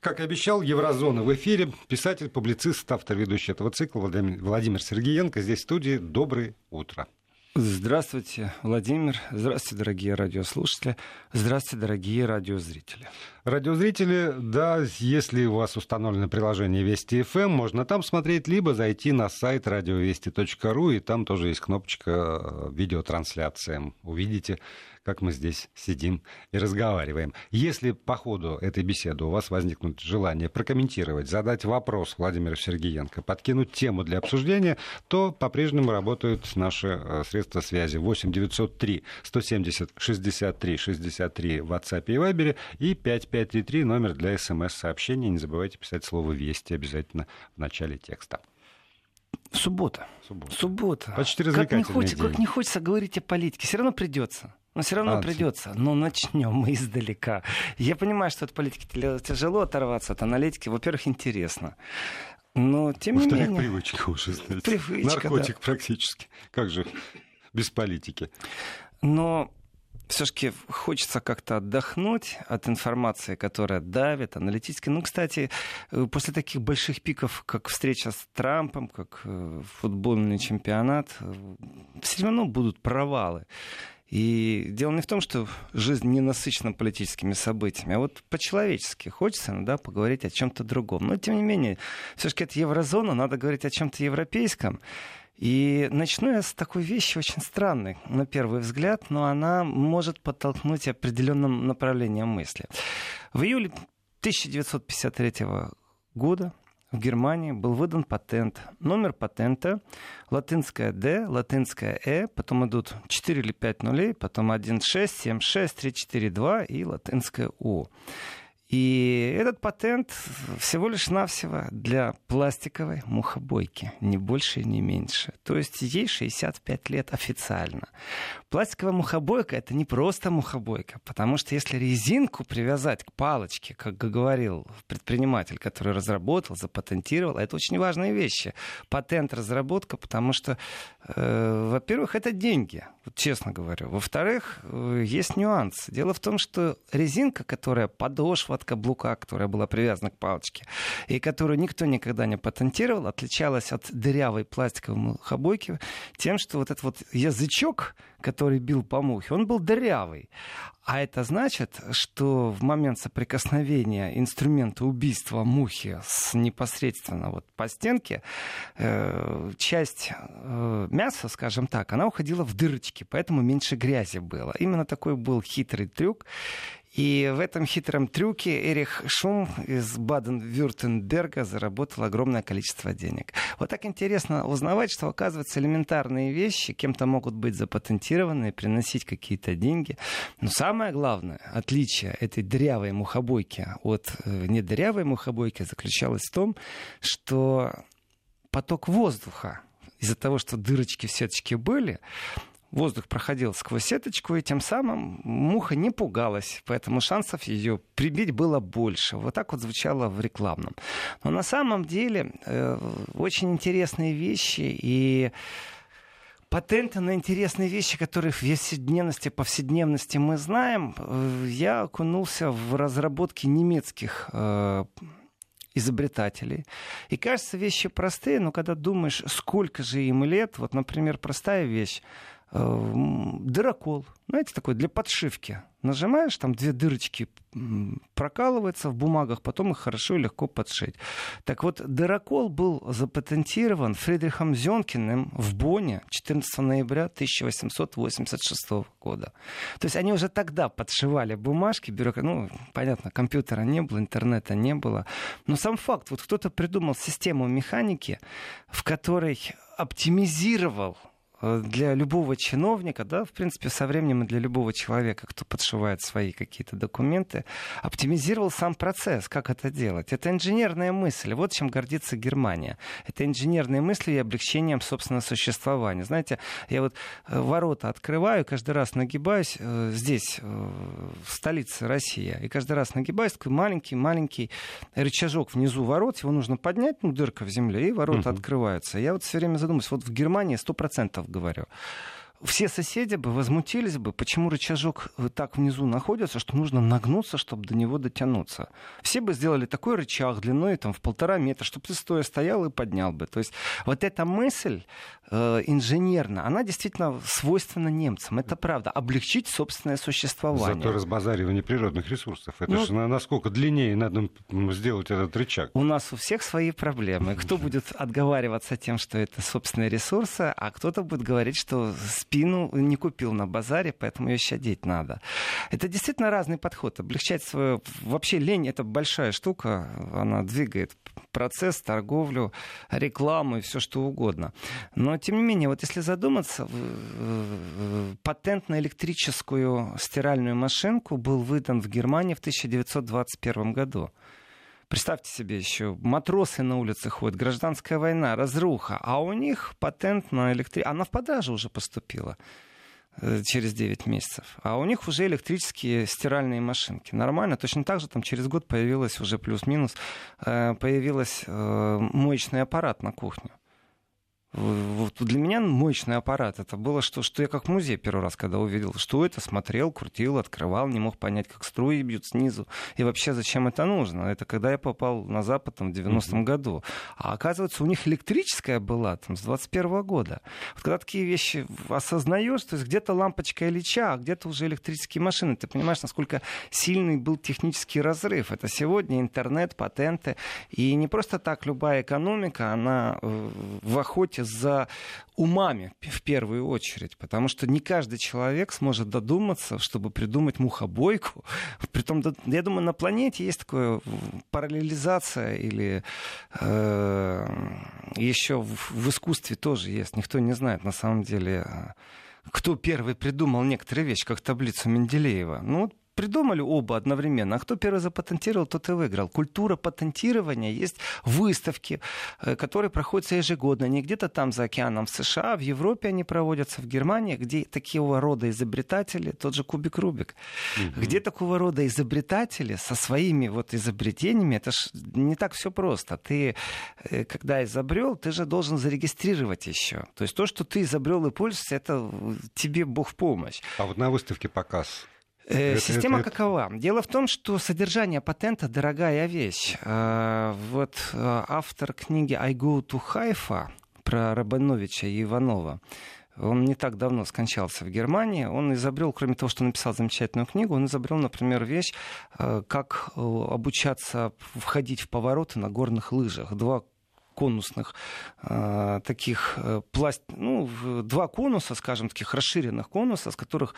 Как и обещал, Еврозона в эфире. Писатель, публицист, автор ведущий этого цикла Владимир, Сергеенко здесь в студии. Доброе утро. Здравствуйте, Владимир. Здравствуйте, дорогие радиослушатели. Здравствуйте, дорогие радиозрители. Радиозрители, да, если у вас установлено приложение Вести ФМ, можно там смотреть, либо зайти на сайт радиовести.ру, и там тоже есть кнопочка э, видеотрансляция. Увидите как мы здесь сидим и разговариваем. Если по ходу этой беседы у вас возникнут желание прокомментировать, задать вопрос Владимиру Сергеенко, подкинуть тему для обсуждения, то по-прежнему работают наши э, средства связи 8 903 170 63 63 в WhatsApp и Viber и 5533 номер для смс-сообщений. Не забывайте писать слово «Вести» обязательно в начале текста. Суббота. Суббота. Суббота. Почти как не, хочется, как не хочется говорить о политике, все равно придется. Но все равно а, придется. Но начнем мы издалека. Я понимаю, что от политики тяжело оторваться, от аналитики. Во-первых, интересно. Но тем не менее... привычка уже, знаете. Привычка, Наркотик да. практически. Как же без политики? Но все-таки хочется как-то отдохнуть от информации, которая давит, аналитически. Ну, кстати, э, после таких больших пиков, как встреча с Трампом, как э, футбольный чемпионат, э, все равно будут провалы. И дело не в том, что жизнь не насыщена политическими событиями, а вот по-человечески хочется иногда поговорить о чем-то другом. Но, тем не менее, все-таки это еврозона, надо говорить о чем-то европейском. И начну я с такой вещи очень странной, на первый взгляд, но она может подтолкнуть определенным направлением мысли. В июле 1953 года в Германии был выдан патент. Номер патента латинская D, латинская E, потом идут 4 или 5 нулей, потом 1, 6, 7, 6, 3, 4, 2 и латинская U. И этот патент всего лишь навсего для пластиковой мухобойки, не больше и не меньше. То есть ей 65 лет официально. Пластиковая мухобойка это не просто мухобойка, потому что если резинку привязать к палочке, как говорил предприниматель, который разработал, запатентировал, это очень важные вещи. Патент, разработка, потому что, э, во-первых, это деньги, вот честно говорю. Во-вторых, э, есть нюанс. Дело в том, что резинка, которая подошва от каблука, которая была привязана к палочке, и которую никто никогда не патентировал, отличалась от дырявой пластиковой мухобойки тем, что вот этот вот язычок, который бил по мухе, он был дырявый. А это значит, что в момент соприкосновения инструмента убийства мухи с непосредственно вот по стенке, э, часть э, мяса, скажем так, она уходила в дырочки, поэтому меньше грязи было. Именно такой был хитрый трюк. И в этом хитром трюке Эрих Шум из Баден-Вюртенберга заработал огромное количество денег. Вот так интересно узнавать, что, оказывается, элементарные вещи кем-то могут быть запатентированы приносить какие-то деньги. Но самое главное отличие этой дырявой мухобойки от э, недырявой мухобойки заключалось в том, что поток воздуха из-за того, что дырочки в сеточке были, воздух проходил сквозь сеточку, и тем самым муха не пугалась, поэтому шансов ее прибить было больше. Вот так вот звучало в рекламном. Но на самом деле э, очень интересные вещи, и патенты на интересные вещи, которые в повседневности, повседневности мы знаем, э, я окунулся в разработки немецких э, изобретателей. И кажется, вещи простые, но когда думаешь, сколько же им лет, вот, например, простая вещь, дырокол, знаете, такой для подшивки. Нажимаешь, там две дырочки прокалываются в бумагах, потом их хорошо и легко подшить. Так вот, дырокол был запатентирован Фридрихом Зенкиным в Бонне 14 ноября 1886 года. То есть они уже тогда подшивали бумажки, бюрокра... ну, понятно, компьютера не было, интернета не было. Но сам факт, вот кто-то придумал систему механики, в которой оптимизировал Э, для любого чиновника, да, в принципе, со временем и для любого человека, кто подшивает свои какие-то документы, оптимизировал сам процесс, как это делать. Это инженерная мысль. Вот чем гордится Германия. Это инженерные мысли и облегчением собственного существования. Знаете, я вот э, ворота открываю, каждый раз нагибаюсь э, здесь, в столице России, и каждый раз нагибаюсь, такой маленький-маленький рычажок внизу ворот, его нужно поднять, ну, дырка в земле, и ворота uh-huh. открываются. Я вот все время задумываюсь, вот в Германии 100% говорю. все соседи бы возмутились бы, почему рычажок так внизу находится, что нужно нагнуться, чтобы до него дотянуться. Все бы сделали такой рычаг длиной там, в полтора метра, чтобы ты стоя стоял и поднял бы. То есть вот эта мысль э, инженерна, она действительно свойственна немцам. Это правда. Облегчить собственное существование. Зато разбазаривание природных ресурсов. Это ну, же насколько длиннее надо сделать этот рычаг. У нас у всех свои проблемы. Кто будет отговариваться тем, что это собственные ресурсы, а кто-то будет говорить, что спину не купил на базаре, поэтому ее щадить надо. Это действительно разный подход. Облегчать свою... Вообще лень — это большая штука. Она двигает процесс, торговлю, рекламу и все что угодно. Но, тем не менее, вот если задуматься, патент на электрическую стиральную машинку был выдан в Германии в 1921 году. Представьте себе еще, матросы на улице ходят, гражданская война, разруха, а у них патент на электричество, она в продажу уже поступила через 9 месяцев. А у них уже электрические стиральные машинки. Нормально. Точно так же там через год появилась уже плюс-минус, э, появилась э, моечный аппарат на кухню. Вот для меня мощный аппарат. Это было, что, что я как музей первый раз, когда увидел, что это, смотрел, крутил, открывал, не мог понять, как струи бьют снизу. И вообще, зачем это нужно? Это когда я попал на Запад там, в 90-м году. А оказывается, у них электрическая была там, с 21 -го года. Вот когда такие вещи осознаешь, то есть где-то лампочка Ильича, а где-то уже электрические машины, ты понимаешь, насколько сильный был технический разрыв. Это сегодня интернет, патенты. И не просто так любая экономика, она э, в охоте за умами в первую очередь, потому что не каждый человек сможет додуматься, чтобы придумать мухобойку. Притом, я думаю, на планете есть такое параллелизация или э, еще в, в искусстве тоже есть. Никто не знает на самом деле кто первый придумал некоторые вещи, как таблицу Менделеева. Ну, придумали оба одновременно. А кто первый запатентировал, тот и выиграл. Культура патентирования есть выставки, э, которые проходят ежегодно. Не где-то там за океаном в США, в Европе они проводятся, в Германии, где такого рода изобретатели, тот же Кубик Рубик, угу. где такого рода изобретатели со своими вот изобретениями, это ж не так все просто. Ты, э, когда изобрел, ты же должен зарегистрировать еще. То есть то, что ты изобрел и пользуешься, это тебе Бог в помощь. А вот на выставке показ Э, система это, какова? Дело в том, что содержание патента дорогая вещь. Э, вот э, автор книги «I go to Haifa» про Рабановича и Иванова, он не так давно скончался в Германии. Он изобрел, кроме того, что написал замечательную книгу, он изобрел, например, вещь, как обучаться входить в повороты на горных лыжах. Два конусных таких пласт... ну, два конуса, скажем, таких расширенных конуса, с которых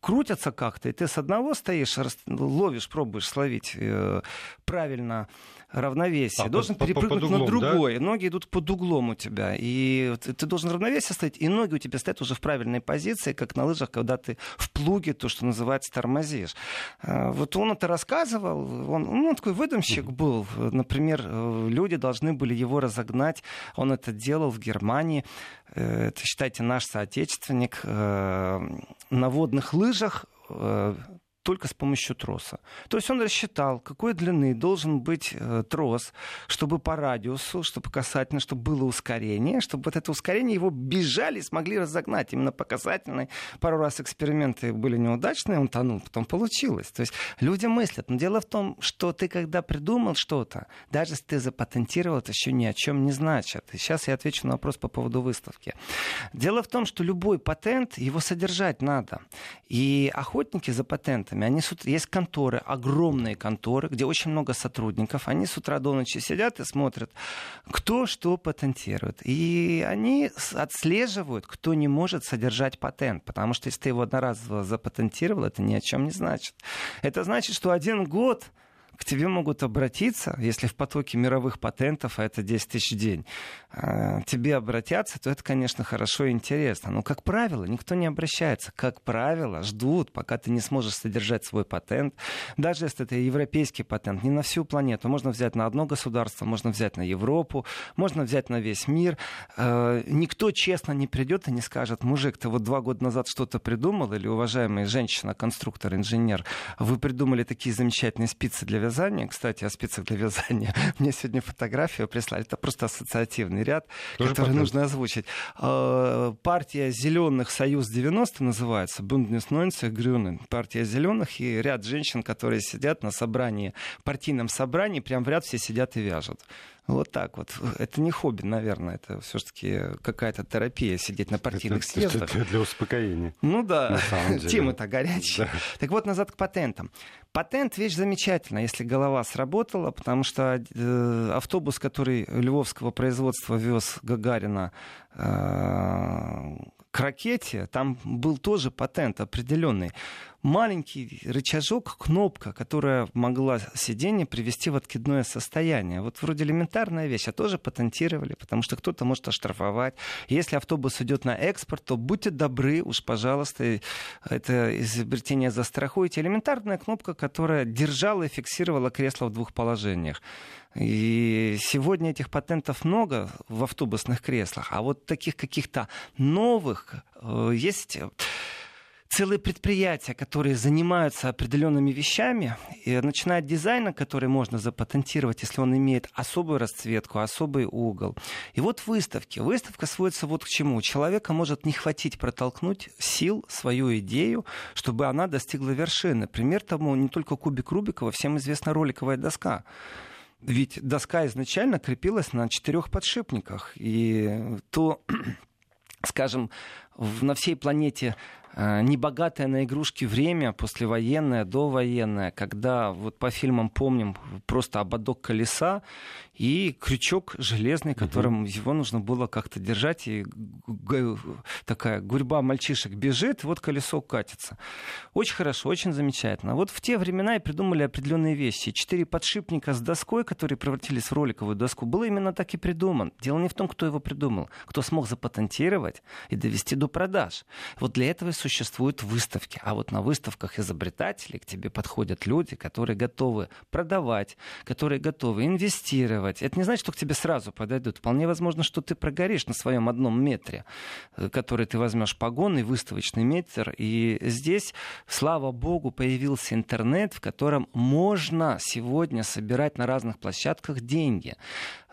крутятся как-то, и ты с одного стоишь, ловишь, пробуешь словить э, правильно равновесие. А, должен по, перепрыгнуть по, углом, на другой. Да? Ноги идут под углом у тебя. И ты, ты должен равновесие стоять, и ноги у тебя стоят уже в правильной позиции, как на лыжах, когда ты в плуге, то, что называется, тормозишь. Э, вот он это рассказывал, он, ну, он такой выдумщик был. Например, э, люди должны были его разогнать. Он это делал в Германии. Э, это, считайте, наш соотечественник. На водных лыжах только с помощью троса. То есть он рассчитал, какой длины должен быть э, трос, чтобы по радиусу, чтобы касательно, чтобы было ускорение, чтобы вот это ускорение его бежали, смогли разогнать именно по касательной. Пару раз эксперименты были неудачные, он тонул, потом получилось. То есть люди мыслят. Но дело в том, что ты когда придумал что-то, даже если ты запатентировал, это еще ни о чем не значит. И сейчас я отвечу на вопрос по поводу выставки. Дело в том, что любой патент, его содержать надо. И охотники за патентами ребятами. Они с. Есть конторы, огромные конторы, где очень много сотрудников. Они с утра до ночи сидят и смотрят, кто что патентирует. И они отслеживают, кто не может содержать патент. Потому что если ты его одноразово запатентировал, это ни о чем не значит. Это значит, что один год к тебе могут обратиться, если в потоке мировых патентов, а это 10 тысяч в день, а, тебе обратятся, то это, конечно, хорошо и интересно. Но, как правило, никто не обращается. Как правило, ждут, пока ты не сможешь содержать свой патент. Даже если это европейский патент, не на всю планету. Можно взять на одно государство, можно взять на Европу, можно взять на весь мир. А, никто честно не придет и не скажет, мужик, ты вот два года назад что-то придумал, или уважаемая женщина, конструктор, инженер, вы придумали такие замечательные спицы для вязания. Кстати, о спицах для вязания. Мне сегодня фотографию прислали. Это просто ассоциативный ряд, Тоже который патент. нужно озвучить. А, партия зеленых Союз 90 называется. Бунднес Грюнен. Партия зеленых и ряд женщин, которые сидят на собрании, партийном собрании, прям в ряд все сидят и вяжут. Вот так вот. Это не хобби, наверное, это все-таки какая-то терапия сидеть на партийных это, съездах. Это для успокоения. Ну да, тема-то горячая. Да. Так вот, назад к патентам. Патент вещь замечательная, если голова сработала, потому что э, автобус, который львовского производства вез Гагарина э, к ракете, там был тоже патент определенный. Маленький рычажок, кнопка, которая могла сиденье привести в откидное состояние. Вот вроде элементарная вещь, а тоже патентировали, потому что кто-то может оштрафовать. Если автобус идет на экспорт, то будьте добры, уж, пожалуйста, это изобретение застрахуйте. Элементарная кнопка, которая держала и фиксировала кресло в двух положениях. И сегодня этих патентов много в автобусных креслах, а вот таких каких-то новых э, есть целые предприятия, которые занимаются определенными вещами, и начиная от дизайна, который можно запатентировать, если он имеет особую расцветку, особый угол. И вот выставки. Выставка сводится вот к чему. Человека может не хватить протолкнуть сил, свою идею, чтобы она достигла вершины. Пример тому не только кубик Рубикова, всем известна роликовая доска. Ведь доска изначально крепилась на четырех подшипниках. И то, скажем, на всей планете небогатое на игрушки время, послевоенное, довоенное, когда, вот по фильмам помним, просто ободок колеса и крючок железный, которым uh-huh. его нужно было как-то держать, и такая гурьба мальчишек бежит, вот колесо катится. Очень хорошо, очень замечательно. Вот в те времена и придумали определенные вещи. Четыре подшипника с доской, которые превратились в роликовую доску, было именно так и придуман. Дело не в том, кто его придумал, кто смог запатентировать и довести до продаж. Вот для этого и существуют выставки. А вот на выставках изобретателей к тебе подходят люди, которые готовы продавать, которые готовы инвестировать. Это не значит, что к тебе сразу подойдут. Вполне возможно, что ты прогоришь на своем одном метре, э, который ты возьмешь погонный выставочный метр. И здесь, слава богу, появился интернет, в котором можно сегодня собирать на разных площадках деньги.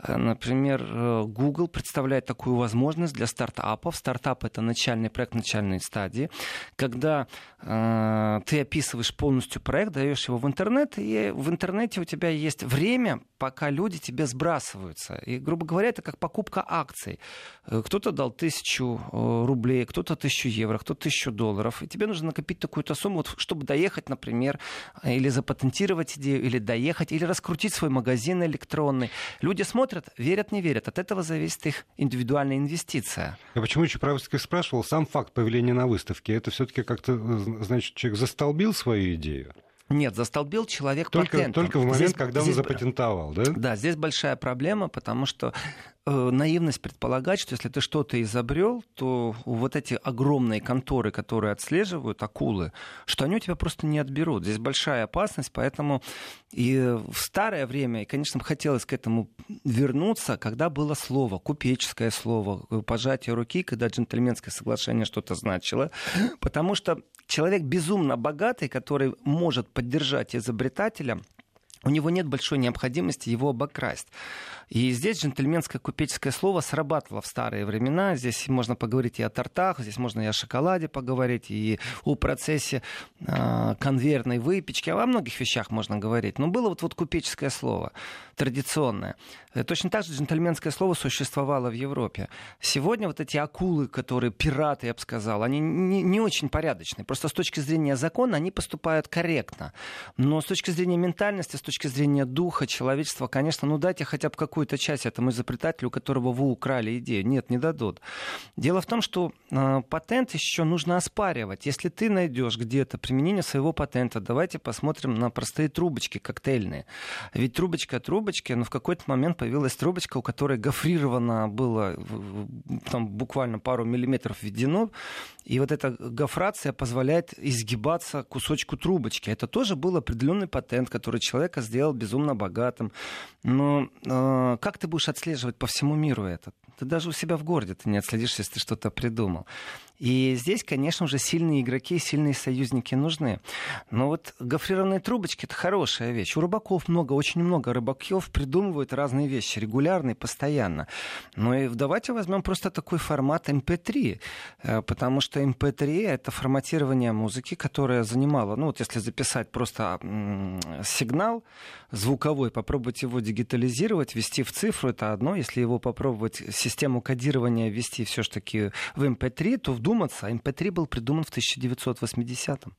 Э, например, э, Google представляет такую возможность для стартапов. Стартап — это начальный проект начальной стадии, когда э, ты описываешь полностью проект, даешь его в интернет, и в интернете у тебя есть время, пока люди тебе сбрасываются. И, грубо говоря, это как покупка акций. Э, кто-то дал тысячу рублей, кто-то тысячу евро, кто-то тысячу долларов. И тебе нужно накопить такую-то сумму, вот, чтобы доехать, например, или запатентировать идею, или доехать, или раскрутить свой магазин электронный. Люди смотрят смотрят, верят, не верят. От этого зависит их индивидуальная инвестиция. Я почему еще про выставки спрашивал? Сам факт появления на выставке, это все-таки как-то, э, значит, человек застолбил свою идею? Нет, застолбил человек только, патентом. Только в момент, здесь, когда здесь, он запатентовал, да? Да, здесь большая проблема, потому что Э, наивность предполагать, что если ты что-то изобрел, то вот эти огромные конторы, которые отслеживают акулы, что они у тебя просто не отберут. Здесь большая опасность, поэтому и в старое время, и, конечно, хотелось к этому вернуться, когда было слово, купеческое слово, пожатие руки, когда джентльменское соглашение что-то значило, потому что человек безумно богатый, который может поддержать изобретателя, у него нет большой необходимости его обокрасть. И здесь джентльменское купеческое слово срабатывало в старые времена. Здесь можно поговорить и о тортах, здесь можно и о шоколаде поговорить, и о процессе э, конвейерной выпечки. О многих вещах можно говорить. Но было вот, вот купеческое слово, традиционное. Э, точно так же джентльменское слово существовало в Европе. Сегодня вот эти акулы, которые пираты, я бы сказал, они не, не очень порядочные. Просто с точки зрения закона они поступают корректно. Но с точки зрения ментальности, с точки зрения духа человечества, конечно, ну дайте хотя бы какую-то часть этому изобретателю, которого вы украли идею. Нет, не дадут. Дело в том, что э, патент еще нужно оспаривать. Если ты найдешь где-то применение своего патента, давайте посмотрим на простые трубочки коктейльные. Ведь трубочка трубочки, но в какой-то момент появилась трубочка, у которой гофрировано было там буквально пару миллиметров введено, и вот эта гофрация позволяет изгибаться кусочку трубочки. Это тоже был определенный патент, который человека сделал безумно богатым. Но э, как ты будешь отслеживать по всему миру это? Ты даже у себя в городе ты не отследишь, если ты что-то придумал. И здесь, конечно же, сильные игроки, сильные союзники нужны. Но вот гофрированные трубочки — это хорошая вещь. У рыбаков много, очень много рыбаков придумывают разные вещи, регулярно и постоянно. Но и давайте возьмем просто такой формат MP3, э, потому что MP3 — это форматирование музыки, которое занимало, ну вот если записать просто сигнал звуковой, попробовать его дигитализировать, ввести в цифру, это одно. Если его попробовать систему кодирования ввести все-таки в MP3, то вдуматься, MP3 был придуман в 1980-м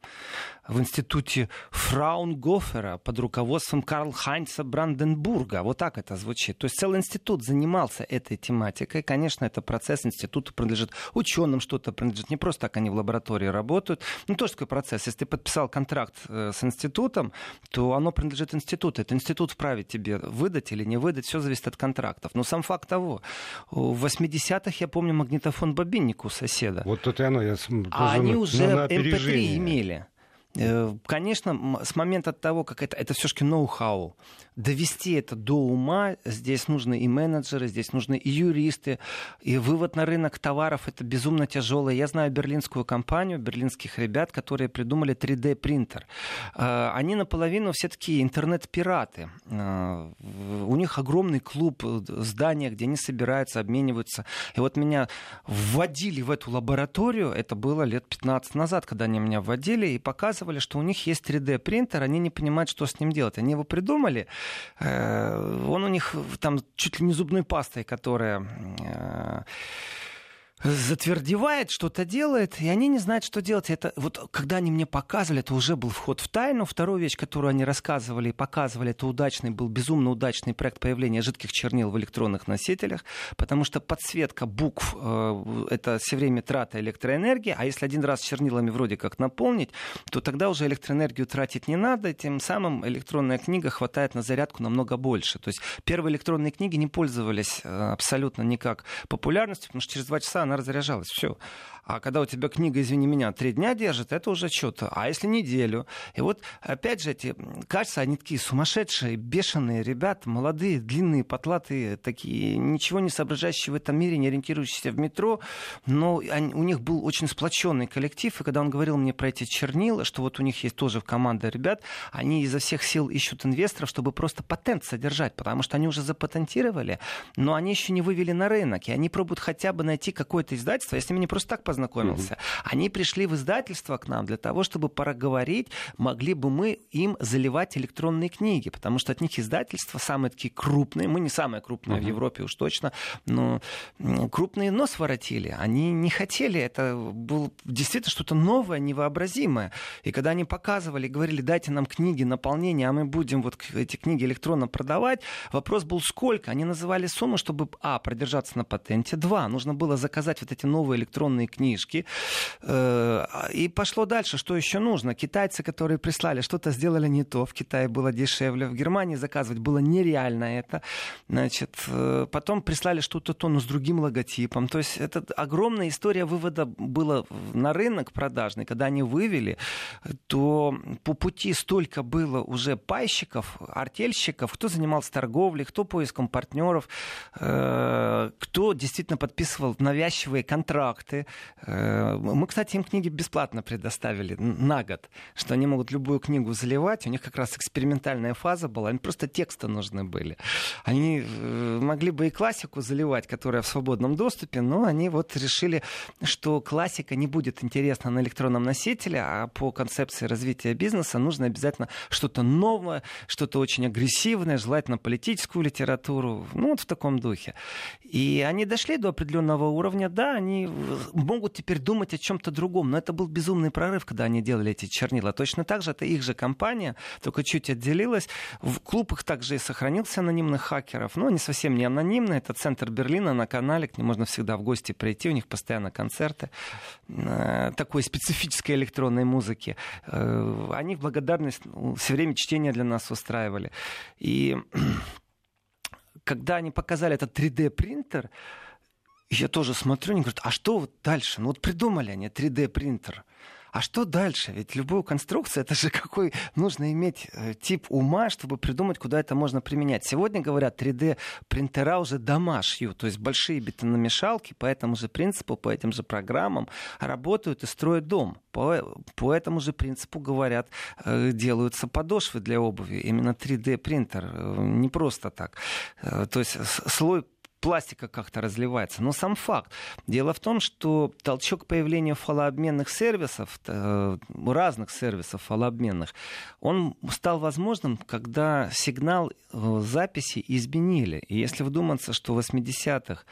в институте Фраунгофера под руководством Карл Хайнца Бранденбурга. Вот так это звучит. То есть целый институт занимался этой тематикой. Конечно, это процесс института принадлежит ученым, что-то принадлежит. Не просто так они в лаборатории работают. Ну, тоже такой процесс. Если ты подписал контракт э, с институтом, то оно принадлежит институту. Это институт вправе тебе выдать или не выдать. Все зависит от контрактов. Но сам факт того. В 80-х, я помню, магнитофон бобинник у соседа. Вот тут и оно. Я а они уже MP3 имели. Э, конечно, с момента того, как это, это все-таки ноу-хау довести это до ума, здесь нужны и менеджеры, здесь нужны и юристы, и вывод на рынок товаров это безумно тяжело. Я знаю берлинскую компанию, берлинских ребят, которые придумали 3D-принтер. А, они наполовину все таки интернет-пираты. А, у них огромный клуб, э, здания, где они собираются, обмениваются. И вот меня вводили в эту лабораторию, это было лет 15 назад, когда они меня вводили и показывали, что у них есть 3D-принтер, они не понимают, что с ним делать. Они его придумали, Э, он у них там чуть ли не зубной пастой, которая э, затвердевает, что-то делает, и они не знают, что делать. Это вот когда они мне показывали, это уже был вход в тайну. Вторую вещь, которую они рассказывали и показывали, это удачный был, безумно удачный проект появления жидких чернил в электронных носителях, потому что подсветка букв э, это все время трата электроэнергии, а если один раз чернилами вроде как наполнить, то тогда уже электроэнергию тратить не надо, тем самым электронная книга хватает на зарядку намного больше. То есть первые электронные книги не пользовались э, абсолютно никак популярностью, потому что через два часа она разряжалась. Все. А когда у тебя книга, извини меня, три дня держит, это уже что-то. А если неделю? И вот, опять же, эти, кажется, они такие сумасшедшие, бешеные ребята, молодые, длинные, потлатые, такие, ничего не соображающие в этом мире, не ориентирующиеся в метро. Но они, у них был очень сплоченный коллектив. И когда он говорил мне про эти чернила, что вот у них есть тоже команда ребят, они изо всех сил ищут инвесторов, чтобы просто патент содержать, потому что они уже запатентировали, но они еще не вывели на рынок. И они пробуют хотя бы найти какое-то издательство. Я с ними не просто так познакомился. Угу. Они пришли в издательство к нам для того, чтобы проговорить, могли бы мы им заливать электронные книги, потому что от них издательства самые такие крупные, мы не самые крупные угу. в Европе уж точно, но крупные нос воротили. Они не хотели, это было действительно что-то новое, невообразимое. И когда они показывали, говорили, дайте нам книги, наполнение, а мы будем вот эти книги электронно продавать, вопрос был сколько? Они называли сумму, чтобы, а, продержаться на патенте, два, нужно было заказать вот эти новые электронные книги, книжки. Э, и пошло дальше, что еще нужно. Китайцы, которые прислали, что-то сделали не то. В Китае было дешевле, в Германии заказывать было нереально это. Значит, э, потом прислали что-то то, но с другим логотипом. То есть это огромная история вывода была на рынок продажный. Когда они вывели, то по пути столько было уже пайщиков, артельщиков, кто занимался торговлей, кто поиском партнеров, э, кто действительно подписывал навязчивые контракты мы, кстати, им книги бесплатно предоставили на год, что они могут любую книгу заливать. У них как раз экспериментальная фаза была, им просто тексты нужны были. Они э, могли бы и классику заливать, которая в свободном доступе, но они вот решили, что классика не будет интересна на электронном носителе, а по концепции развития бизнеса нужно обязательно что-то новое, что-то очень агрессивное, желательно политическую литературу, ну вот в таком духе. И они дошли до определенного уровня, да, они могут теперь думать о чем-то другом. Но это был безумный прорыв, когда они делали эти чернила. Точно так же это их же компания, только чуть отделилась. В клубах также и сохранился анонимных хакеров. Но они совсем не анонимные. Это центр Берлина на канале. К ним можно всегда в гости прийти. У них постоянно концерты э, такой специфической электронной музыки. Э, они в благодарность ну, все время чтения для нас устраивали. И когда они показали этот 3D-принтер, я тоже смотрю, они говорят, а что вот дальше? Ну вот придумали они 3D принтер. А что дальше? Ведь любую конструкцию, это же какой нужно иметь э, тип ума, чтобы придумать, куда это можно применять. Сегодня, говорят, 3D-принтера уже дома шьют, то есть большие бетономешалки по этому же принципу, по этим же программам работают и строят дом. По, по этому же принципу, говорят, э, делаются подошвы для обуви. Именно 3D-принтер, э, не просто так. То есть слой пластика как-то разливается. Но сам факт. Дело в том, что толчок появления фалообменных сервисов, э, разных сервисов фалообменных, он стал возможным, когда сигнал э, записи изменили. И если вдуматься, что в 80-х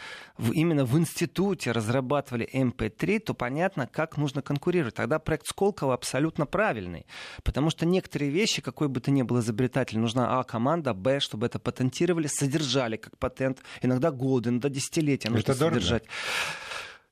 именно в институте разрабатывали MP3, то понятно, как нужно конкурировать. Тогда проект Сколково абсолютно правильный. Потому что некоторые вещи, какой бы то ни был изобретатель, нужна А команда, Б, чтобы это патентировали, содержали как патент. Иногда годы, до десятилетия нужно Это содержать. Дорого?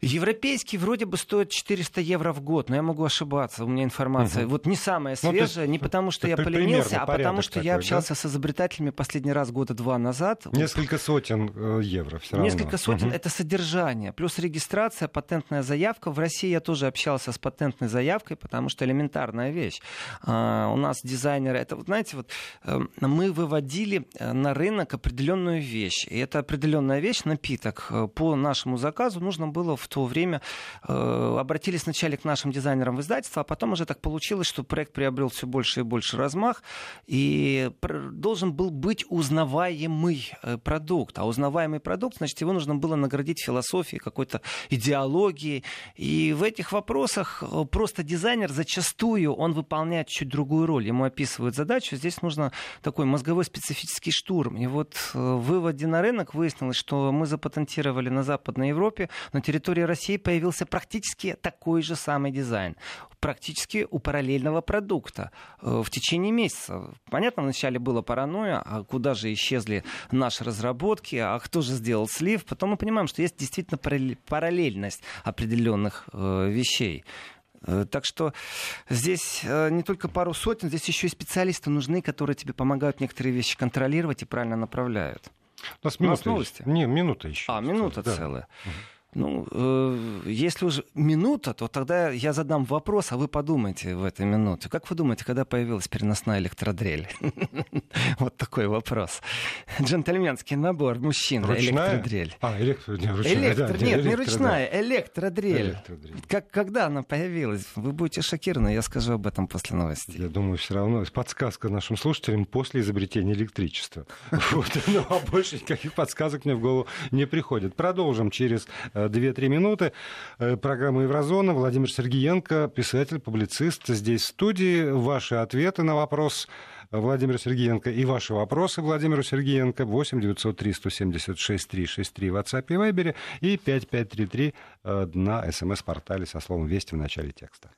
Европейский вроде бы стоит 400 евро в год, но я могу ошибаться, у меня информация. Угу. Вот не самая свежая, ну, не потому что я поленился, а потому что такой, я общался да? с изобретателями последний раз года два назад. Несколько сотен э, евро все равно. Несколько сотен угу. это содержание, плюс регистрация, патентная заявка. В России я тоже общался с патентной заявкой, потому что элементарная вещь. А, у нас дизайнеры, это, вот, знаете, вот э, мы выводили э, на рынок определенную вещь, и это определенная вещь, напиток, по нашему заказу нужно было в то время э, обратились вначале к нашим дизайнерам в издательство, а потом уже так получилось, что проект приобрел все больше и больше размах, и должен был быть узнаваемый э, продукт. А узнаваемый продукт, значит, его нужно было наградить философией, какой-то идеологией. И в этих вопросах э, просто дизайнер зачастую, он выполняет чуть другую роль. Ему описывают задачу, здесь нужно такой мозговой специфический штурм. И вот э, в выводе на рынок выяснилось, что мы запатентировали на Западной Европе на территории территории России появился практически такой же самый дизайн. Практически у параллельного продукта э, в течение месяца. Понятно, вначале было паранойя, а куда же исчезли наши разработки, а кто же сделал слив. Потом мы понимаем, что есть действительно параллельность определенных э, вещей. Э, так что здесь не только пару сотен, здесь еще и специалисты нужны, которые тебе помогают некоторые вещи контролировать и правильно направляют. У нас, У нас новости. Не, минута еще. А, минута да. целая. Ну, э, если уже минута, то тогда я задам вопрос, а вы подумайте в этой минуте. Как вы думаете, когда появилась переносная электродрель? Вот такой вопрос. Джентльменский набор мужчин. Электродрель. А, электродрель. Нет, не ручная, электродрель. Когда она появилась? Вы будете шокированы, я скажу об этом после новостей. Я думаю, все равно подсказка нашим слушателям после изобретения электричества. Ну, а больше никаких подсказок мне в голову не приходит. Продолжим через э, 2-3 минуты. Э, программа «Еврозона». Владимир Сергеенко, писатель, публицист, здесь в студии. Ваши ответы на вопрос Владимира Сергеенко и ваши вопросы Владимиру Сергеенко 8 903 176 363 в WhatsApp и Viber и 5533 э, на смс-портале со словом «Вести» в начале текста.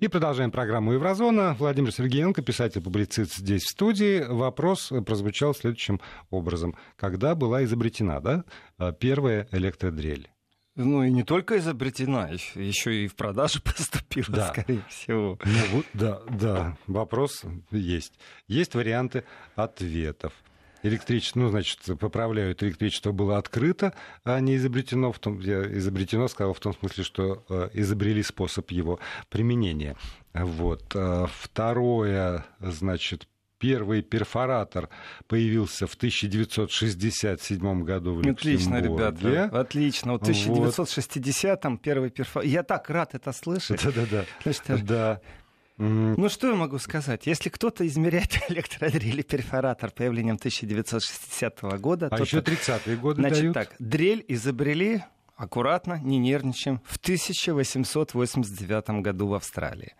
И продолжаем программу «Еврозона». Владимир Сергеенко, писатель-публицист здесь в студии. Вопрос прозвучал следующим образом. Когда была изобретена да, э, первая электродрель? Ну и не только изобретена, еще и в продажу поступила, да. скорее всего. Ну, да, да, вопрос есть. Есть варианты ответов. Электричество, ну, значит, поправляют, электричество было открыто, а не изобретено. В том, я изобретено сказал в том смысле, что э, изобрели способ его применения. Вот. А второе, значит, Первый перфоратор появился в 1967 году в Отлично, ребята, отлично. В 1960-м первый перфоратор. Я так рад это слышать. Да-да-да. Значит, да. Ну, что я могу сказать? Если кто-то измеряет электродрель перфоратор появлением 1960 года... А то еще 30-е годы Значит дают. так, дрель изобрели, аккуратно, не нервничаем, в 1889 году в Австралии.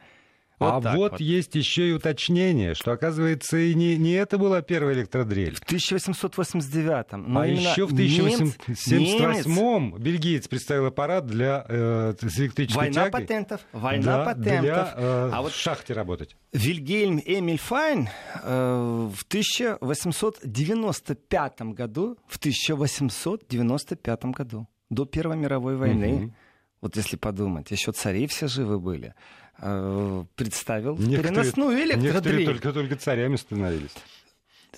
Вот а вот, вот есть еще и уточнение, что, оказывается, и не, не это была первая электродрель. В 1889-м. А еще в 1878-м бельгиец представил аппарат для э, с электрической Война тягой. патентов. Война да, патентов. Для э, а вот в шахте работать. Вильгельм Эмиль Файн э, в 1895 году, в 1895 году, до Первой мировой войны, угу. вот если подумать, еще цари все живы были. Э, представил некоторые, переносную электродрель. Некоторые только, только царями становились.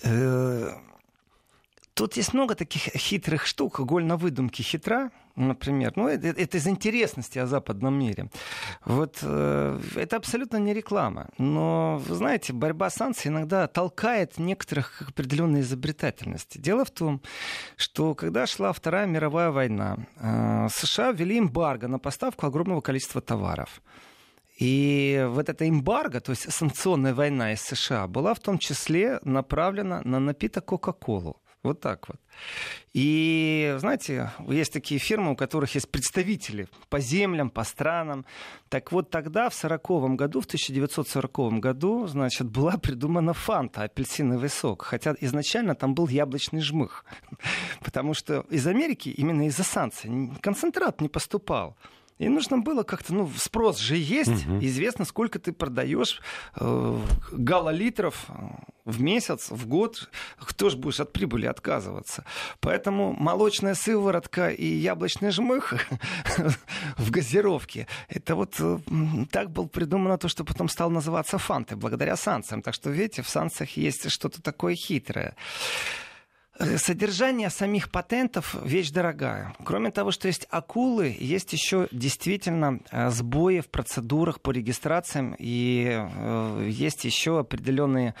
Э, тут есть много таких хитрых штук. Голь на выдумке хитра. например. Ну, это, это из интересности о западном мире. Вот э, это абсолютно не реклама. Но, вы знаете, борьба с санкциями иногда толкает некоторых к определенной изобретательности. Дело в том, что когда шла Вторая мировая война, э, США ввели эмбарго на поставку огромного количества товаров. И вот эта эмбарго, то есть санкционная война из США, была в том числе направлена на напиток Кока-Колу. Вот так вот. И, знаете, есть такие фирмы, у которых есть представители по землям, по странам. Так вот тогда, в 1940 году, в 1940 году, значит, была придумана фанта, апельсиновый сок. Хотя изначально там был яблочный жмых. Потому что из Америки, именно из-за санкций, концентрат не поступал. И нужно было как-то, ну, спрос же есть, угу. известно, сколько ты продаешь э, галлолитров в месяц, в год, кто же будешь от прибыли отказываться. Поэтому молочная сыворотка и яблочный жмых в газировке, это вот э, так было придумано то, что потом стало называться фанты, благодаря санкциям. Так что, видите, в санкциях есть что-то такое хитрое. Э, содержание самих патентов вещь дорогая. Кроме того, что есть акулы, есть еще действительно э, сбои в процедурах по регистрациям и э, есть еще определенные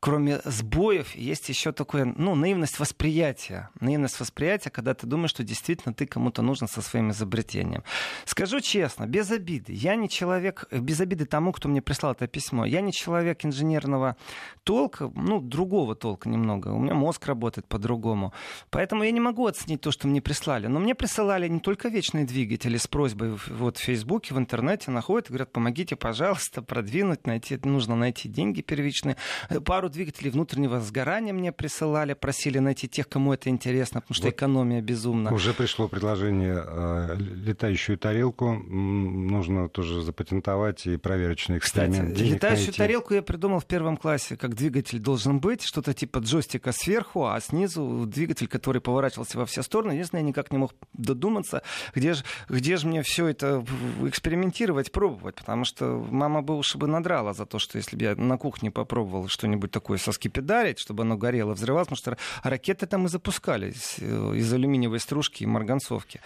кроме сбоев, есть еще такое, ну, наивность восприятия. Наивность восприятия, когда ты думаешь, что действительно ты кому-то нужен со своим изобретением. Скажу честно, без обиды. Я не человек, без обиды тому, кто мне прислал это письмо. Я не человек инженерного толка, ну, другого толка немного. У меня мозг работает по-другому. Поэтому я не могу оценить то, что мне прислали. Но мне присылали не только вечные двигатели с просьбой вот в Фейсбуке, в интернете находят говорят, помогите, пожалуйста, продвинуть, найти, нужно найти деньги первичные. Пару двигателей внутреннего сгорания мне присылали, просили найти тех, кому это интересно, потому что вот экономия безумна. Уже пришло предложение э, летающую тарелку. Нужно тоже запатентовать и проверочный эксперимент. Кстати, летающую найти. тарелку я придумал в первом классе, как двигатель должен быть. Что-то типа джойстика сверху, а снизу двигатель, который поворачивался во все стороны. Единственное, я никак не мог додуматься, где же, где же мне все это экспериментировать, пробовать. Потому что мама бы уж бы надрала за то, что если бы я на кухне попробовал что-нибудь такое соскипидарить, чтобы оно горело, взрывалось, потому что ракеты там и запускались э, из алюминиевой стружки и марганцовки.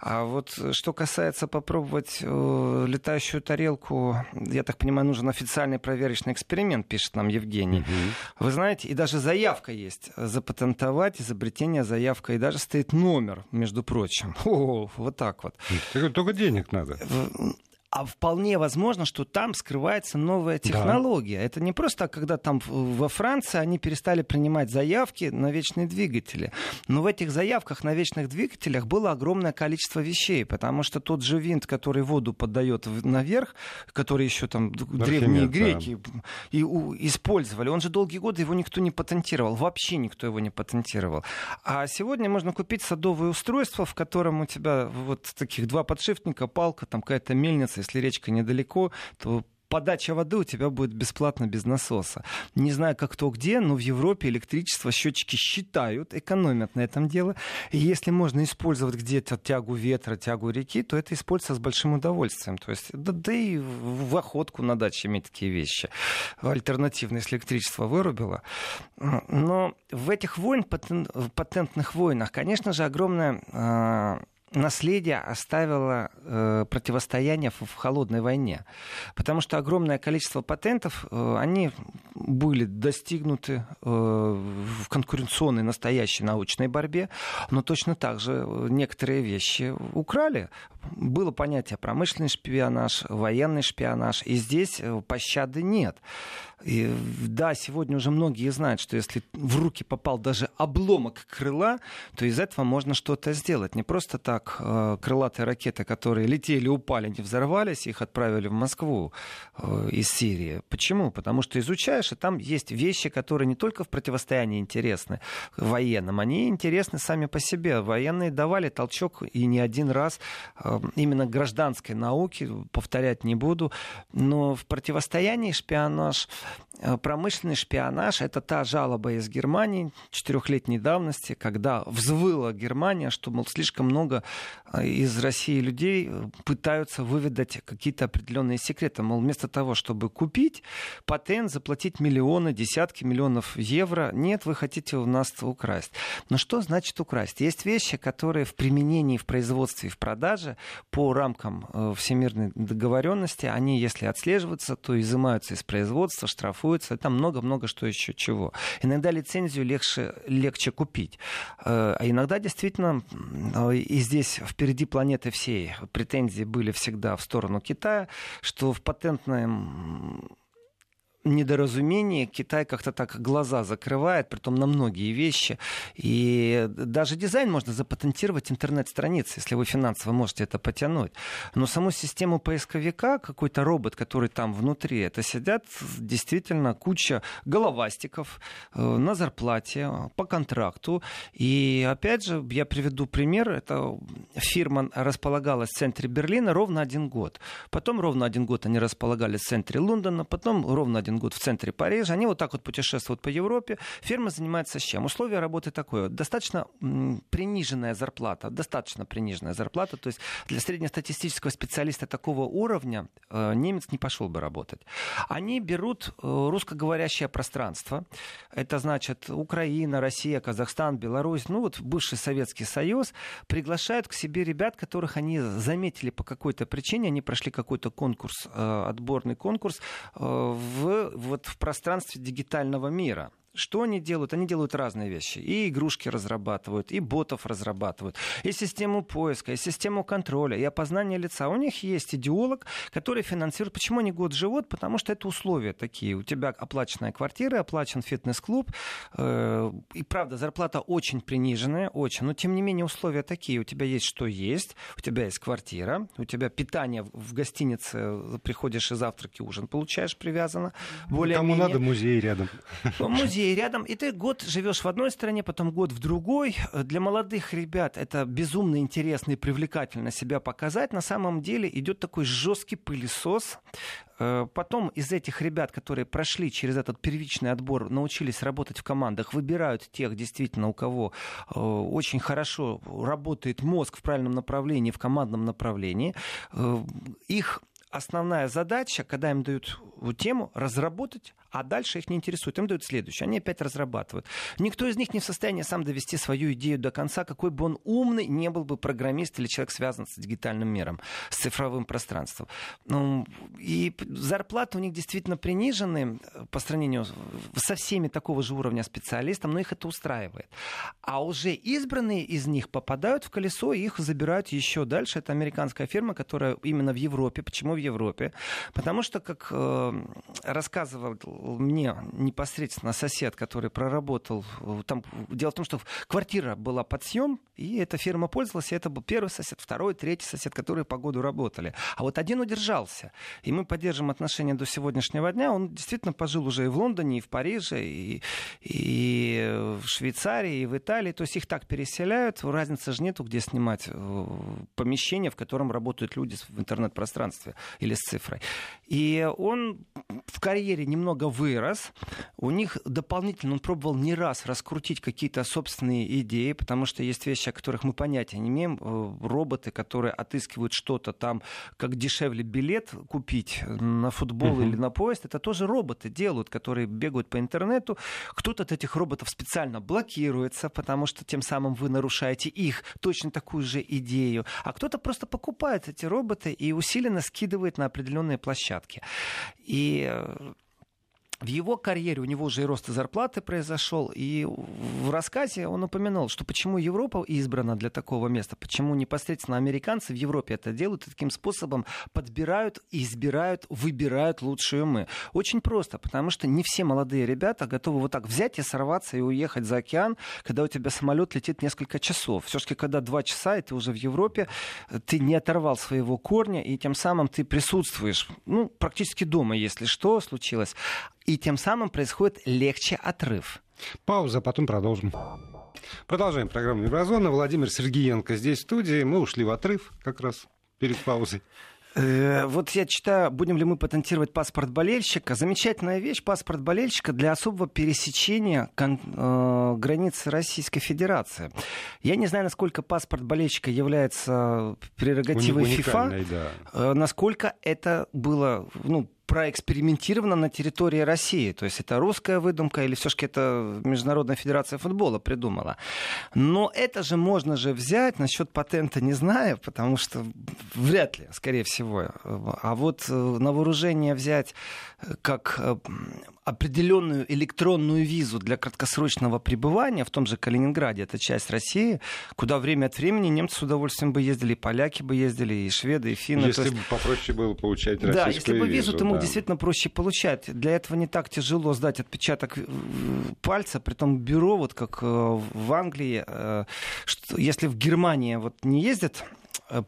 А вот что касается попробовать э, летающую тарелку, я так понимаю, нужен официальный проверочный эксперимент, пишет нам Евгений. Угу. Вы знаете, и даже заявка есть. Запатентовать изобретение, заявка, и даже стоит номер, между прочим. О, вот так вот. Только денег надо а вполне возможно, что там скрывается новая технология. Да. Это не просто когда там во Франции они перестали принимать заявки на вечные двигатели. Но в этих заявках на вечных двигателях было огромное количество вещей, потому что тот же винт, который воду подает наверх, который еще там Архимед, древние греки да. и, у, использовали, он же долгие годы его никто не патентировал, вообще никто его не патентировал. А сегодня можно купить садовое устройство, в котором у тебя вот таких два подшипника, палка, там какая-то мельница если речка недалеко, то подача воды у тебя будет бесплатно без насоса. Не знаю, как то где, но в Европе электричество счетчики считают, экономят на этом дело. И если можно использовать где-то тягу ветра, тягу реки, то это используется с большим удовольствием. То есть, да, да и в охотку на даче иметь такие вещи. Альтернативно, если электричество вырубило. Но в этих войн, патентных войнах, конечно же, огромная наследие оставило э, противостояние в, в холодной войне. Потому что огромное количество патентов, э, они были достигнуты э, в конкуренционной настоящей научной борьбе, но точно так же некоторые вещи украли. Было понятие промышленный шпионаж, военный шпионаж, и здесь э, пощады нет. И, да, сегодня уже многие знают, что если в руки попал даже обломок крыла, то из этого можно что-то сделать. Не просто так э, крылатые ракеты, которые летели, упали, не взорвались, их отправили в Москву э, из Сирии. Почему? Потому что изучаешь, и там есть вещи, которые не только в противостоянии интересны военным, они интересны сами по себе. Военные давали толчок и не один раз э, именно гражданской науке, повторять не буду, но в противостоянии шпионаж промышленный шпионаж — это та жалоба из Германии четырехлетней давности, когда взвыла Германия, что, мол, слишком много э, из России людей пытаются выведать какие-то определенные секреты. Мол, вместо того, чтобы купить патент, заплатить миллионы, десятки миллионов евро, нет, вы хотите у нас украсть. Но что значит украсть? Есть вещи, которые в применении, в производстве, в продаже по рамкам всемирной договоренности, они, если отслеживаются, то изымаются из производства, штрафуются, там много-много что еще чего. Иногда лицензию легче, легче купить. Э, а иногда действительно, и здесь впереди планеты всей претензии были всегда в сторону Китая, что в патентном недоразумение Китай как-то так глаза закрывает, притом на многие вещи. И даже дизайн можно запатентировать интернет-страницы, если вы финансово можете это потянуть. Но саму систему поисковика, какой-то робот, который там внутри, это сидят действительно куча головастиков э, на зарплате, по контракту. И опять же, я приведу пример. Это фирма располагалась в центре Берлина ровно один год. Потом ровно один год они располагались в центре Лондона, потом ровно один год в центре Парижа. Они вот так вот путешествуют по Европе. Фирма занимается чем? Условия работы такое. Достаточно приниженная зарплата. Достаточно приниженная зарплата. То есть для среднестатистического специалиста такого уровня э, немец не пошел бы работать. Они берут э, русскоговорящее пространство. Это значит Украина, Россия, Казахстан, Беларусь, ну вот бывший Советский Союз, приглашают к себе ребят, которых они заметили по какой-то причине, они прошли какой-то конкурс, э, отборный конкурс в вот в пространстве дигитального мира. Что они делают? Они делают разные вещи. И игрушки разрабатывают, и ботов разрабатывают, и систему поиска, и систему контроля, и опознания лица. У них есть идеолог, который финансирует. Почему они год живут? Потому что это условия такие. У тебя оплаченная квартира, оплачен фитнес-клуб. Э, и правда, зарплата очень приниженная, очень. Но тем не менее условия такие. У тебя есть что есть, у тебя есть квартира, у тебя питание в гостинице, приходишь и завтраки, ужин получаешь привязано. Более Кому надо музей рядом. Музей друзей рядом, и ты год живешь в одной стране, потом год в другой. Для молодых ребят это безумно интересно и привлекательно себя показать. На самом деле идет такой жесткий пылесос. Э, потом из этих ребят, которые прошли через этот первичный отбор, научились работать в командах, выбирают тех действительно, у кого э, очень хорошо работает мозг в правильном направлении, в командном направлении. Э, их основная задача, когда им дают тему, разработать а дальше их не интересует. Им дают следующее. Они опять разрабатывают. Никто из них не в состоянии сам довести свою идею до конца, какой бы он умный не был бы программист или человек, связан с дигитальным миром, с цифровым пространством. Ну, и зарплаты у них действительно принижены э, по сравнению со всеми такого же уровня специалистов, но их это устраивает. А уже избранные из них попадают в колесо, и их забирают еще дальше. Это американская фирма, которая именно в Европе. Почему в Европе? Потому что, как э, рассказывал мне непосредственно сосед, который проработал, там, дело в том, что квартира была под съем, и эта фирма пользовалась, и это был первый сосед, второй, третий сосед, которые по году работали. А вот один удержался. И мы поддерживаем отношения до сегодняшнего дня. Он действительно пожил уже и в Лондоне, и в Париже, и, и в Швейцарии, и в Италии. То есть их так переселяют. Разницы же нету, где снимать э, помещение, в котором работают люди в интернет-пространстве или с цифрой. И он в карьере немного вырос. У них дополнительно он пробовал не раз раскрутить какие-то собственные идеи, потому что есть вещи, о которых мы понятия не имеем. Э, роботы, которые отыскивают что-то там, как дешевле билет купить на футбол uh-huh. или на поезд, это тоже роботы делают, которые бегают по интернету. Кто-то от этих роботов специально блокируется, потому что тем самым вы нарушаете их точно такую же идею. А кто-то просто покупает эти роботы и усиленно скидывает на определенные площадки. И э, в его карьере у него уже и рост зарплаты произошел, и в рассказе он упомянул, что почему Европа избрана для такого места, почему непосредственно американцы в Европе это делают, таким способом подбирают, избирают, выбирают лучшие умы. Очень просто, потому что не все молодые ребята готовы вот так взять и сорваться и уехать за океан, когда у тебя самолет летит несколько часов. Все-таки, когда два часа, и ты уже в Европе, ты не оторвал своего корня, и тем самым ты присутствуешь, ну, практически дома, если что случилось и тем самым происходит легче отрыв. Пауза, потом продолжим. Продолжаем программу Еврозона. Владимир Сергеенко здесь в студии. Мы ушли в отрыв как раз перед паузой. Э, вот я читаю, будем ли мы патентировать паспорт болельщика. Замечательная вещь, паспорт болельщика для особого пересечения кон, э, границы Российской Федерации. Я не знаю, насколько паспорт болельщика является прерогативой ФИФА, да. э, насколько это было ну, проэкспериментировано на территории России. То есть это русская выдумка или все-таки это Международная Федерация футбола придумала. Но это же можно же взять, насчет патента не знаю, потому что вряд ли, скорее всего. А вот э, на вооружение взять э, как э, определенную электронную визу для краткосрочного пребывания в том же Калининграде, это часть России, куда время от времени немцы с удовольствием бы ездили, и поляки бы ездили, и шведы, и финны. Если есть... бы попроще было получать российскую Да, если бы визу, визу, ты мог да. действительно проще получать. Для этого не так тяжело сдать отпечаток э, пальца, при том бюро, вот как э, в Англии, э, что, если в Германии вот не ездят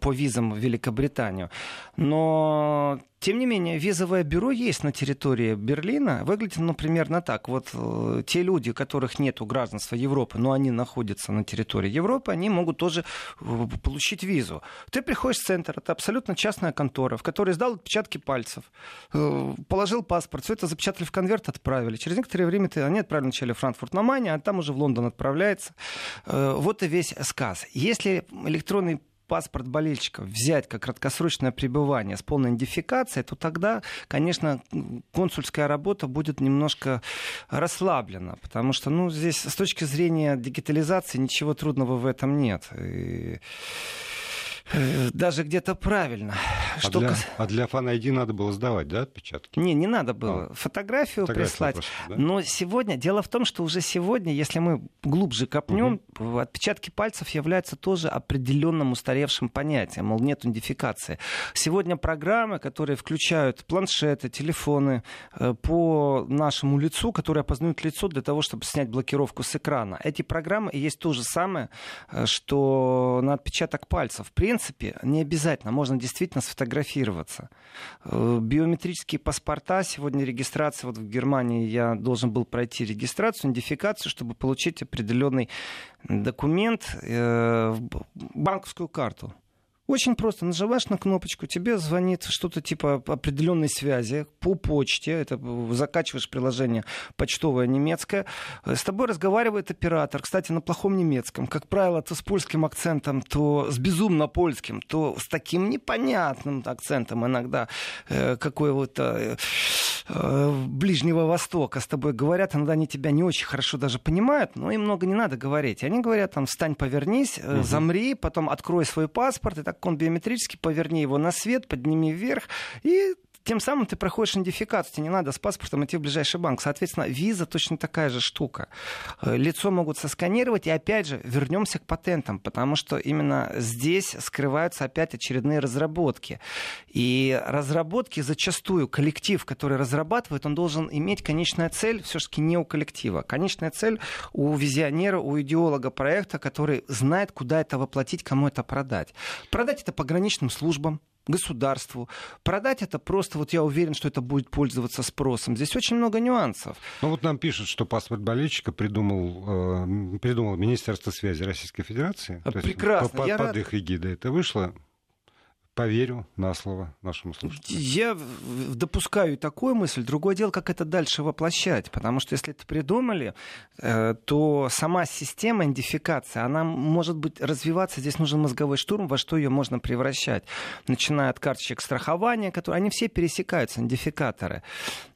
по визам в Великобританию, но тем не менее, визовое бюро есть на территории Берлина. Выглядит оно примерно так. Вот э, те люди, у которых нет гражданства Европы, но они находятся на территории Европы, они могут тоже э, получить визу. Ты приходишь в центр, это абсолютно частная контора, в которой сдал отпечатки пальцев, э, положил паспорт, все это запечатали в конверт, отправили. Через некоторое время ты, они отправили вначале в Франкфурт на Мане, а там уже в Лондон отправляется. Э, вот и весь сказ. Если электронный паспорт болельщика взять как краткосрочное пребывание с полной идентификацией, то тогда, конечно, консульская работа будет немножко расслаблена, потому что, ну, здесь с точки зрения дигитализации ничего трудного в этом нет. И даже где-то правильно. А, что для, кас... а для ID надо было сдавать, да, отпечатки? Не, не надо было. А. Фотографию, Фотографию прислать. Просто, да? Но сегодня, дело в том, что уже сегодня, если мы глубже копнем, угу. отпечатки пальцев являются тоже определенным устаревшим понятием, мол, нет идентификации. Сегодня программы, которые включают планшеты, телефоны э, по нашему лицу, которые опознают лицо для того, чтобы снять блокировку с экрана. Эти программы есть то же самое, э, что на отпечаток пальцев. При принципе, не обязательно. Можно действительно сфотографироваться. Э, биометрические паспорта, сегодня регистрация, вот в Германии я должен был пройти регистрацию, идентификацию, чтобы получить определенный документ, э, банковскую карту. Очень просто. Нажимаешь на кнопочку, тебе звонит что-то типа определенной связи по почте. Это закачиваешь приложение почтовое немецкое. С тобой разговаривает оператор. Кстати, на плохом немецком. Как правило, то с польским акцентом, то с безумно польским, то с таким непонятным акцентом иногда э, какой-то... Э, Э, Ближнего Востока с тобой говорят, иногда они тебя не очень хорошо даже понимают, но им много не надо говорить. Они говорят, там, встань, повернись, угу. замри, потом открой свой паспорт, и так он биометрически, поверни его на свет, подними вверх, и тем самым ты проходишь идентификацию, тебе не надо с паспортом идти в ближайший банк. Соответственно, виза точно такая же штука. Э, лицо могут сосканировать, и опять же, вернемся к патентам, потому что именно здесь скрываются опять очередные разработки. И разработки зачастую коллектив, который разрабатывает, он должен иметь конечная цель все-таки не у коллектива. Конечная цель у визионера, у идеолога проекта, который знает, куда это воплотить, кому это продать. Продать это пограничным службам, государству. Продать это просто, вот я уверен, что это будет пользоваться спросом. Здесь очень много нюансов. Ну вот нам пишут, что паспорт болельщика придумал, э, придумал Министерство связи Российской Федерации. Прекрасно. Есть, под, я под рад... их эгидой это вышло поверю на слово нашему слушателю. Я допускаю такую мысль. Другое дело, как это дальше воплощать. Потому что если это придумали, э, то сама система идентификации, она может быть развиваться. Здесь нужен мозговой штурм, во что ее можно превращать. Начиная от карточек страхования, которые, они все пересекаются, идентификаторы.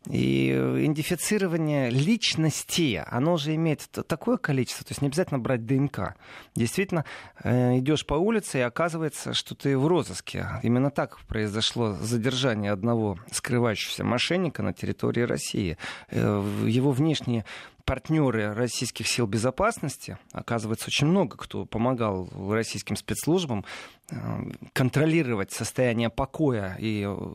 И идентифицирование личности, оно же имеет такое количество, то есть не обязательно брать ДНК. Действительно, э, идешь по улице, и оказывается, что ты в розыске Именно так произошло задержание одного скрывающегося мошенника на территории России. Э, его внешние партнеры российских сил безопасности, оказывается, очень много кто помогал российским спецслужбам э, контролировать состояние покоя. И э,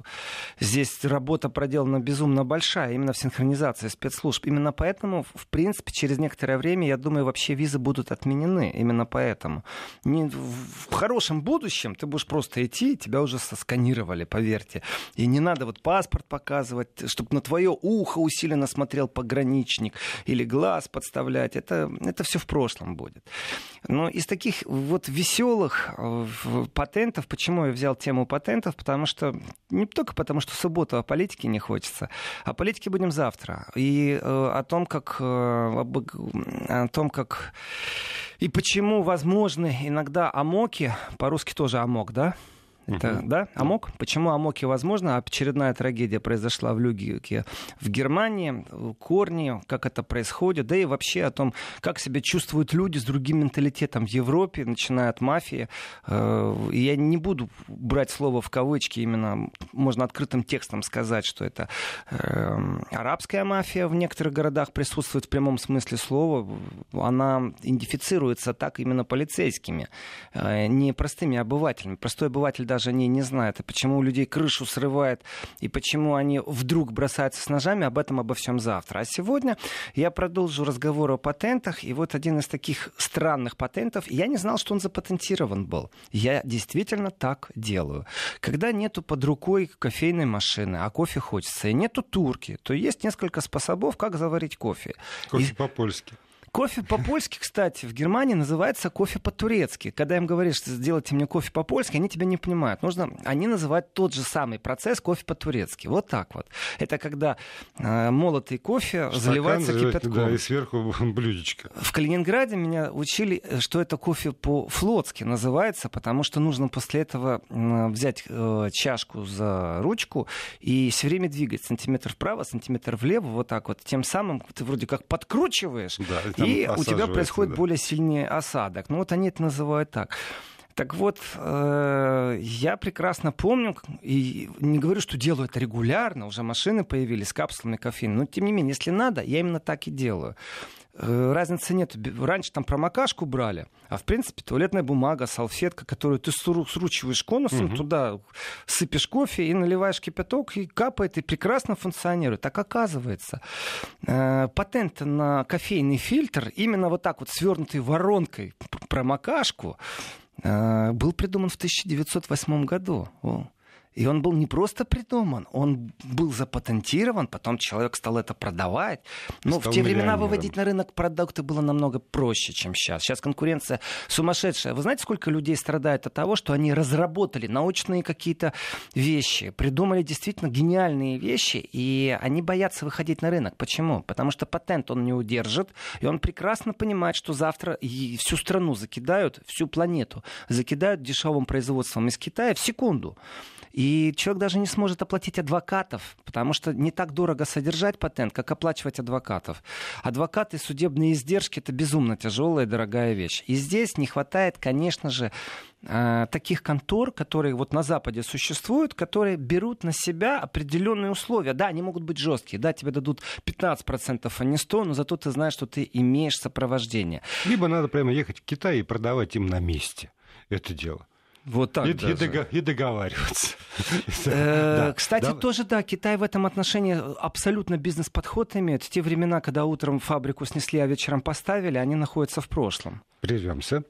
здесь работа проделана безумно большая, именно в синхронизации спецслужб. Именно поэтому, в принципе, через некоторое время, я думаю, вообще визы будут отменены. Именно поэтому. Не, в хорошем будущем ты будешь просто идти, тебя уже сосканировали, поверьте. И не надо вот паспорт показывать, чтобы на твое ухо усиленно смотрел пограничник или глаз подставлять. Это, это все в прошлом будет. Но из таких вот веселых, патентов. Почему я взял тему патентов? Потому что не только потому, что субботу о политике не хочется, о политике будем завтра. И о том, как, о том, как и почему возможны иногда амоки, по-русски тоже амок, да? Это, угу. да, Амок? Почему Амоки возможно? Очередная трагедия произошла в Люгике в Германии. Корни, как это происходит, да и вообще о том, как себя чувствуют люди с другим менталитетом в Европе, начиная от мафии. Э, я не буду брать слово в кавычки, именно можно открытым текстом сказать, что это э, арабская мафия в некоторых городах присутствует в прямом смысле слова. Она идентифицируется так именно полицейскими, э, не простыми обывателями. Простой обыватель даже они не знают, и почему у людей крышу срывает, и почему они вдруг бросаются с ножами, об этом обо всем завтра. А сегодня я продолжу разговор о патентах, и вот один из таких странных патентов, я не знал, что он запатентирован был. Я действительно так делаю. Когда нету под рукой кофейной машины, а кофе хочется, и нету турки, то есть несколько способов, как заварить кофе. Кофе и... по-польски. Кофе по-польски, кстати, в Германии называется кофе по-турецки. Когда им говоришь, что сделайте мне кофе по-польски, они тебя не понимают. Нужно, они называют тот же самый процесс кофе по-турецки. Вот так вот. Это когда э, молотый кофе Стакан, заливается кипятком. Да, и сверху блюдечко. В Калининграде меня учили, что это кофе по-флотски называется, потому что нужно после этого взять э, чашку за ручку и все время двигать сантиметр вправо, сантиметр влево, вот так вот. Тем самым ты вроде как подкручиваешь, да, и у тебя происходит да. более сильный осадок. Ну вот они это называют так. Так вот, э, я прекрасно помню, и не говорю, что делаю это регулярно, уже машины появились с капсулами кофеина, но тем не менее, если надо, я именно так и делаю. Э, разницы нет. Раньше там промокашку брали, а в принципе туалетная бумага, салфетка, которую ты сручиваешь конусом, угу. туда сыпешь кофе и наливаешь кипяток, и капает, и прекрасно функционирует. Так оказывается, э, патент на кофейный фильтр, именно вот так вот свернутый воронкой промокашку, э, был придуман в 1908 году. И он был не просто придуман, он был запатентирован, потом человек стал это продавать. Но стал в те времена выводить на рынок продукты было намного проще, чем сейчас. Сейчас конкуренция сумасшедшая. Вы знаете, сколько людей страдает от того, что они разработали научные какие-то вещи, придумали действительно гениальные вещи, и они боятся выходить на рынок. Почему? Потому что патент он не удержит, и он прекрасно понимает, что завтра всю страну закидают, всю планету закидают дешевым производством из Китая в секунду. И человек даже не сможет оплатить адвокатов, потому что не так дорого содержать патент, как оплачивать адвокатов. Адвокаты, судебные издержки — это безумно тяжелая, дорогая вещь. И здесь не хватает, конечно же, э, таких контор, которые вот на Западе существуют, которые берут на себя определенные условия. Да, они могут быть жесткие, да, тебе дадут 15%, а не 100%, но зато ты знаешь, что ты имеешь сопровождение. Либо надо прямо ехать в Китай и продавать им на месте это дело. Вот так и, даже. и, дого- и договариваться. Э, кстати, тоже да, Китай в этом отношении абсолютно бизнес-подход имеет. Те времена, когда утром фабрику снесли, а вечером поставили, они находятся в прошлом. Прервемся.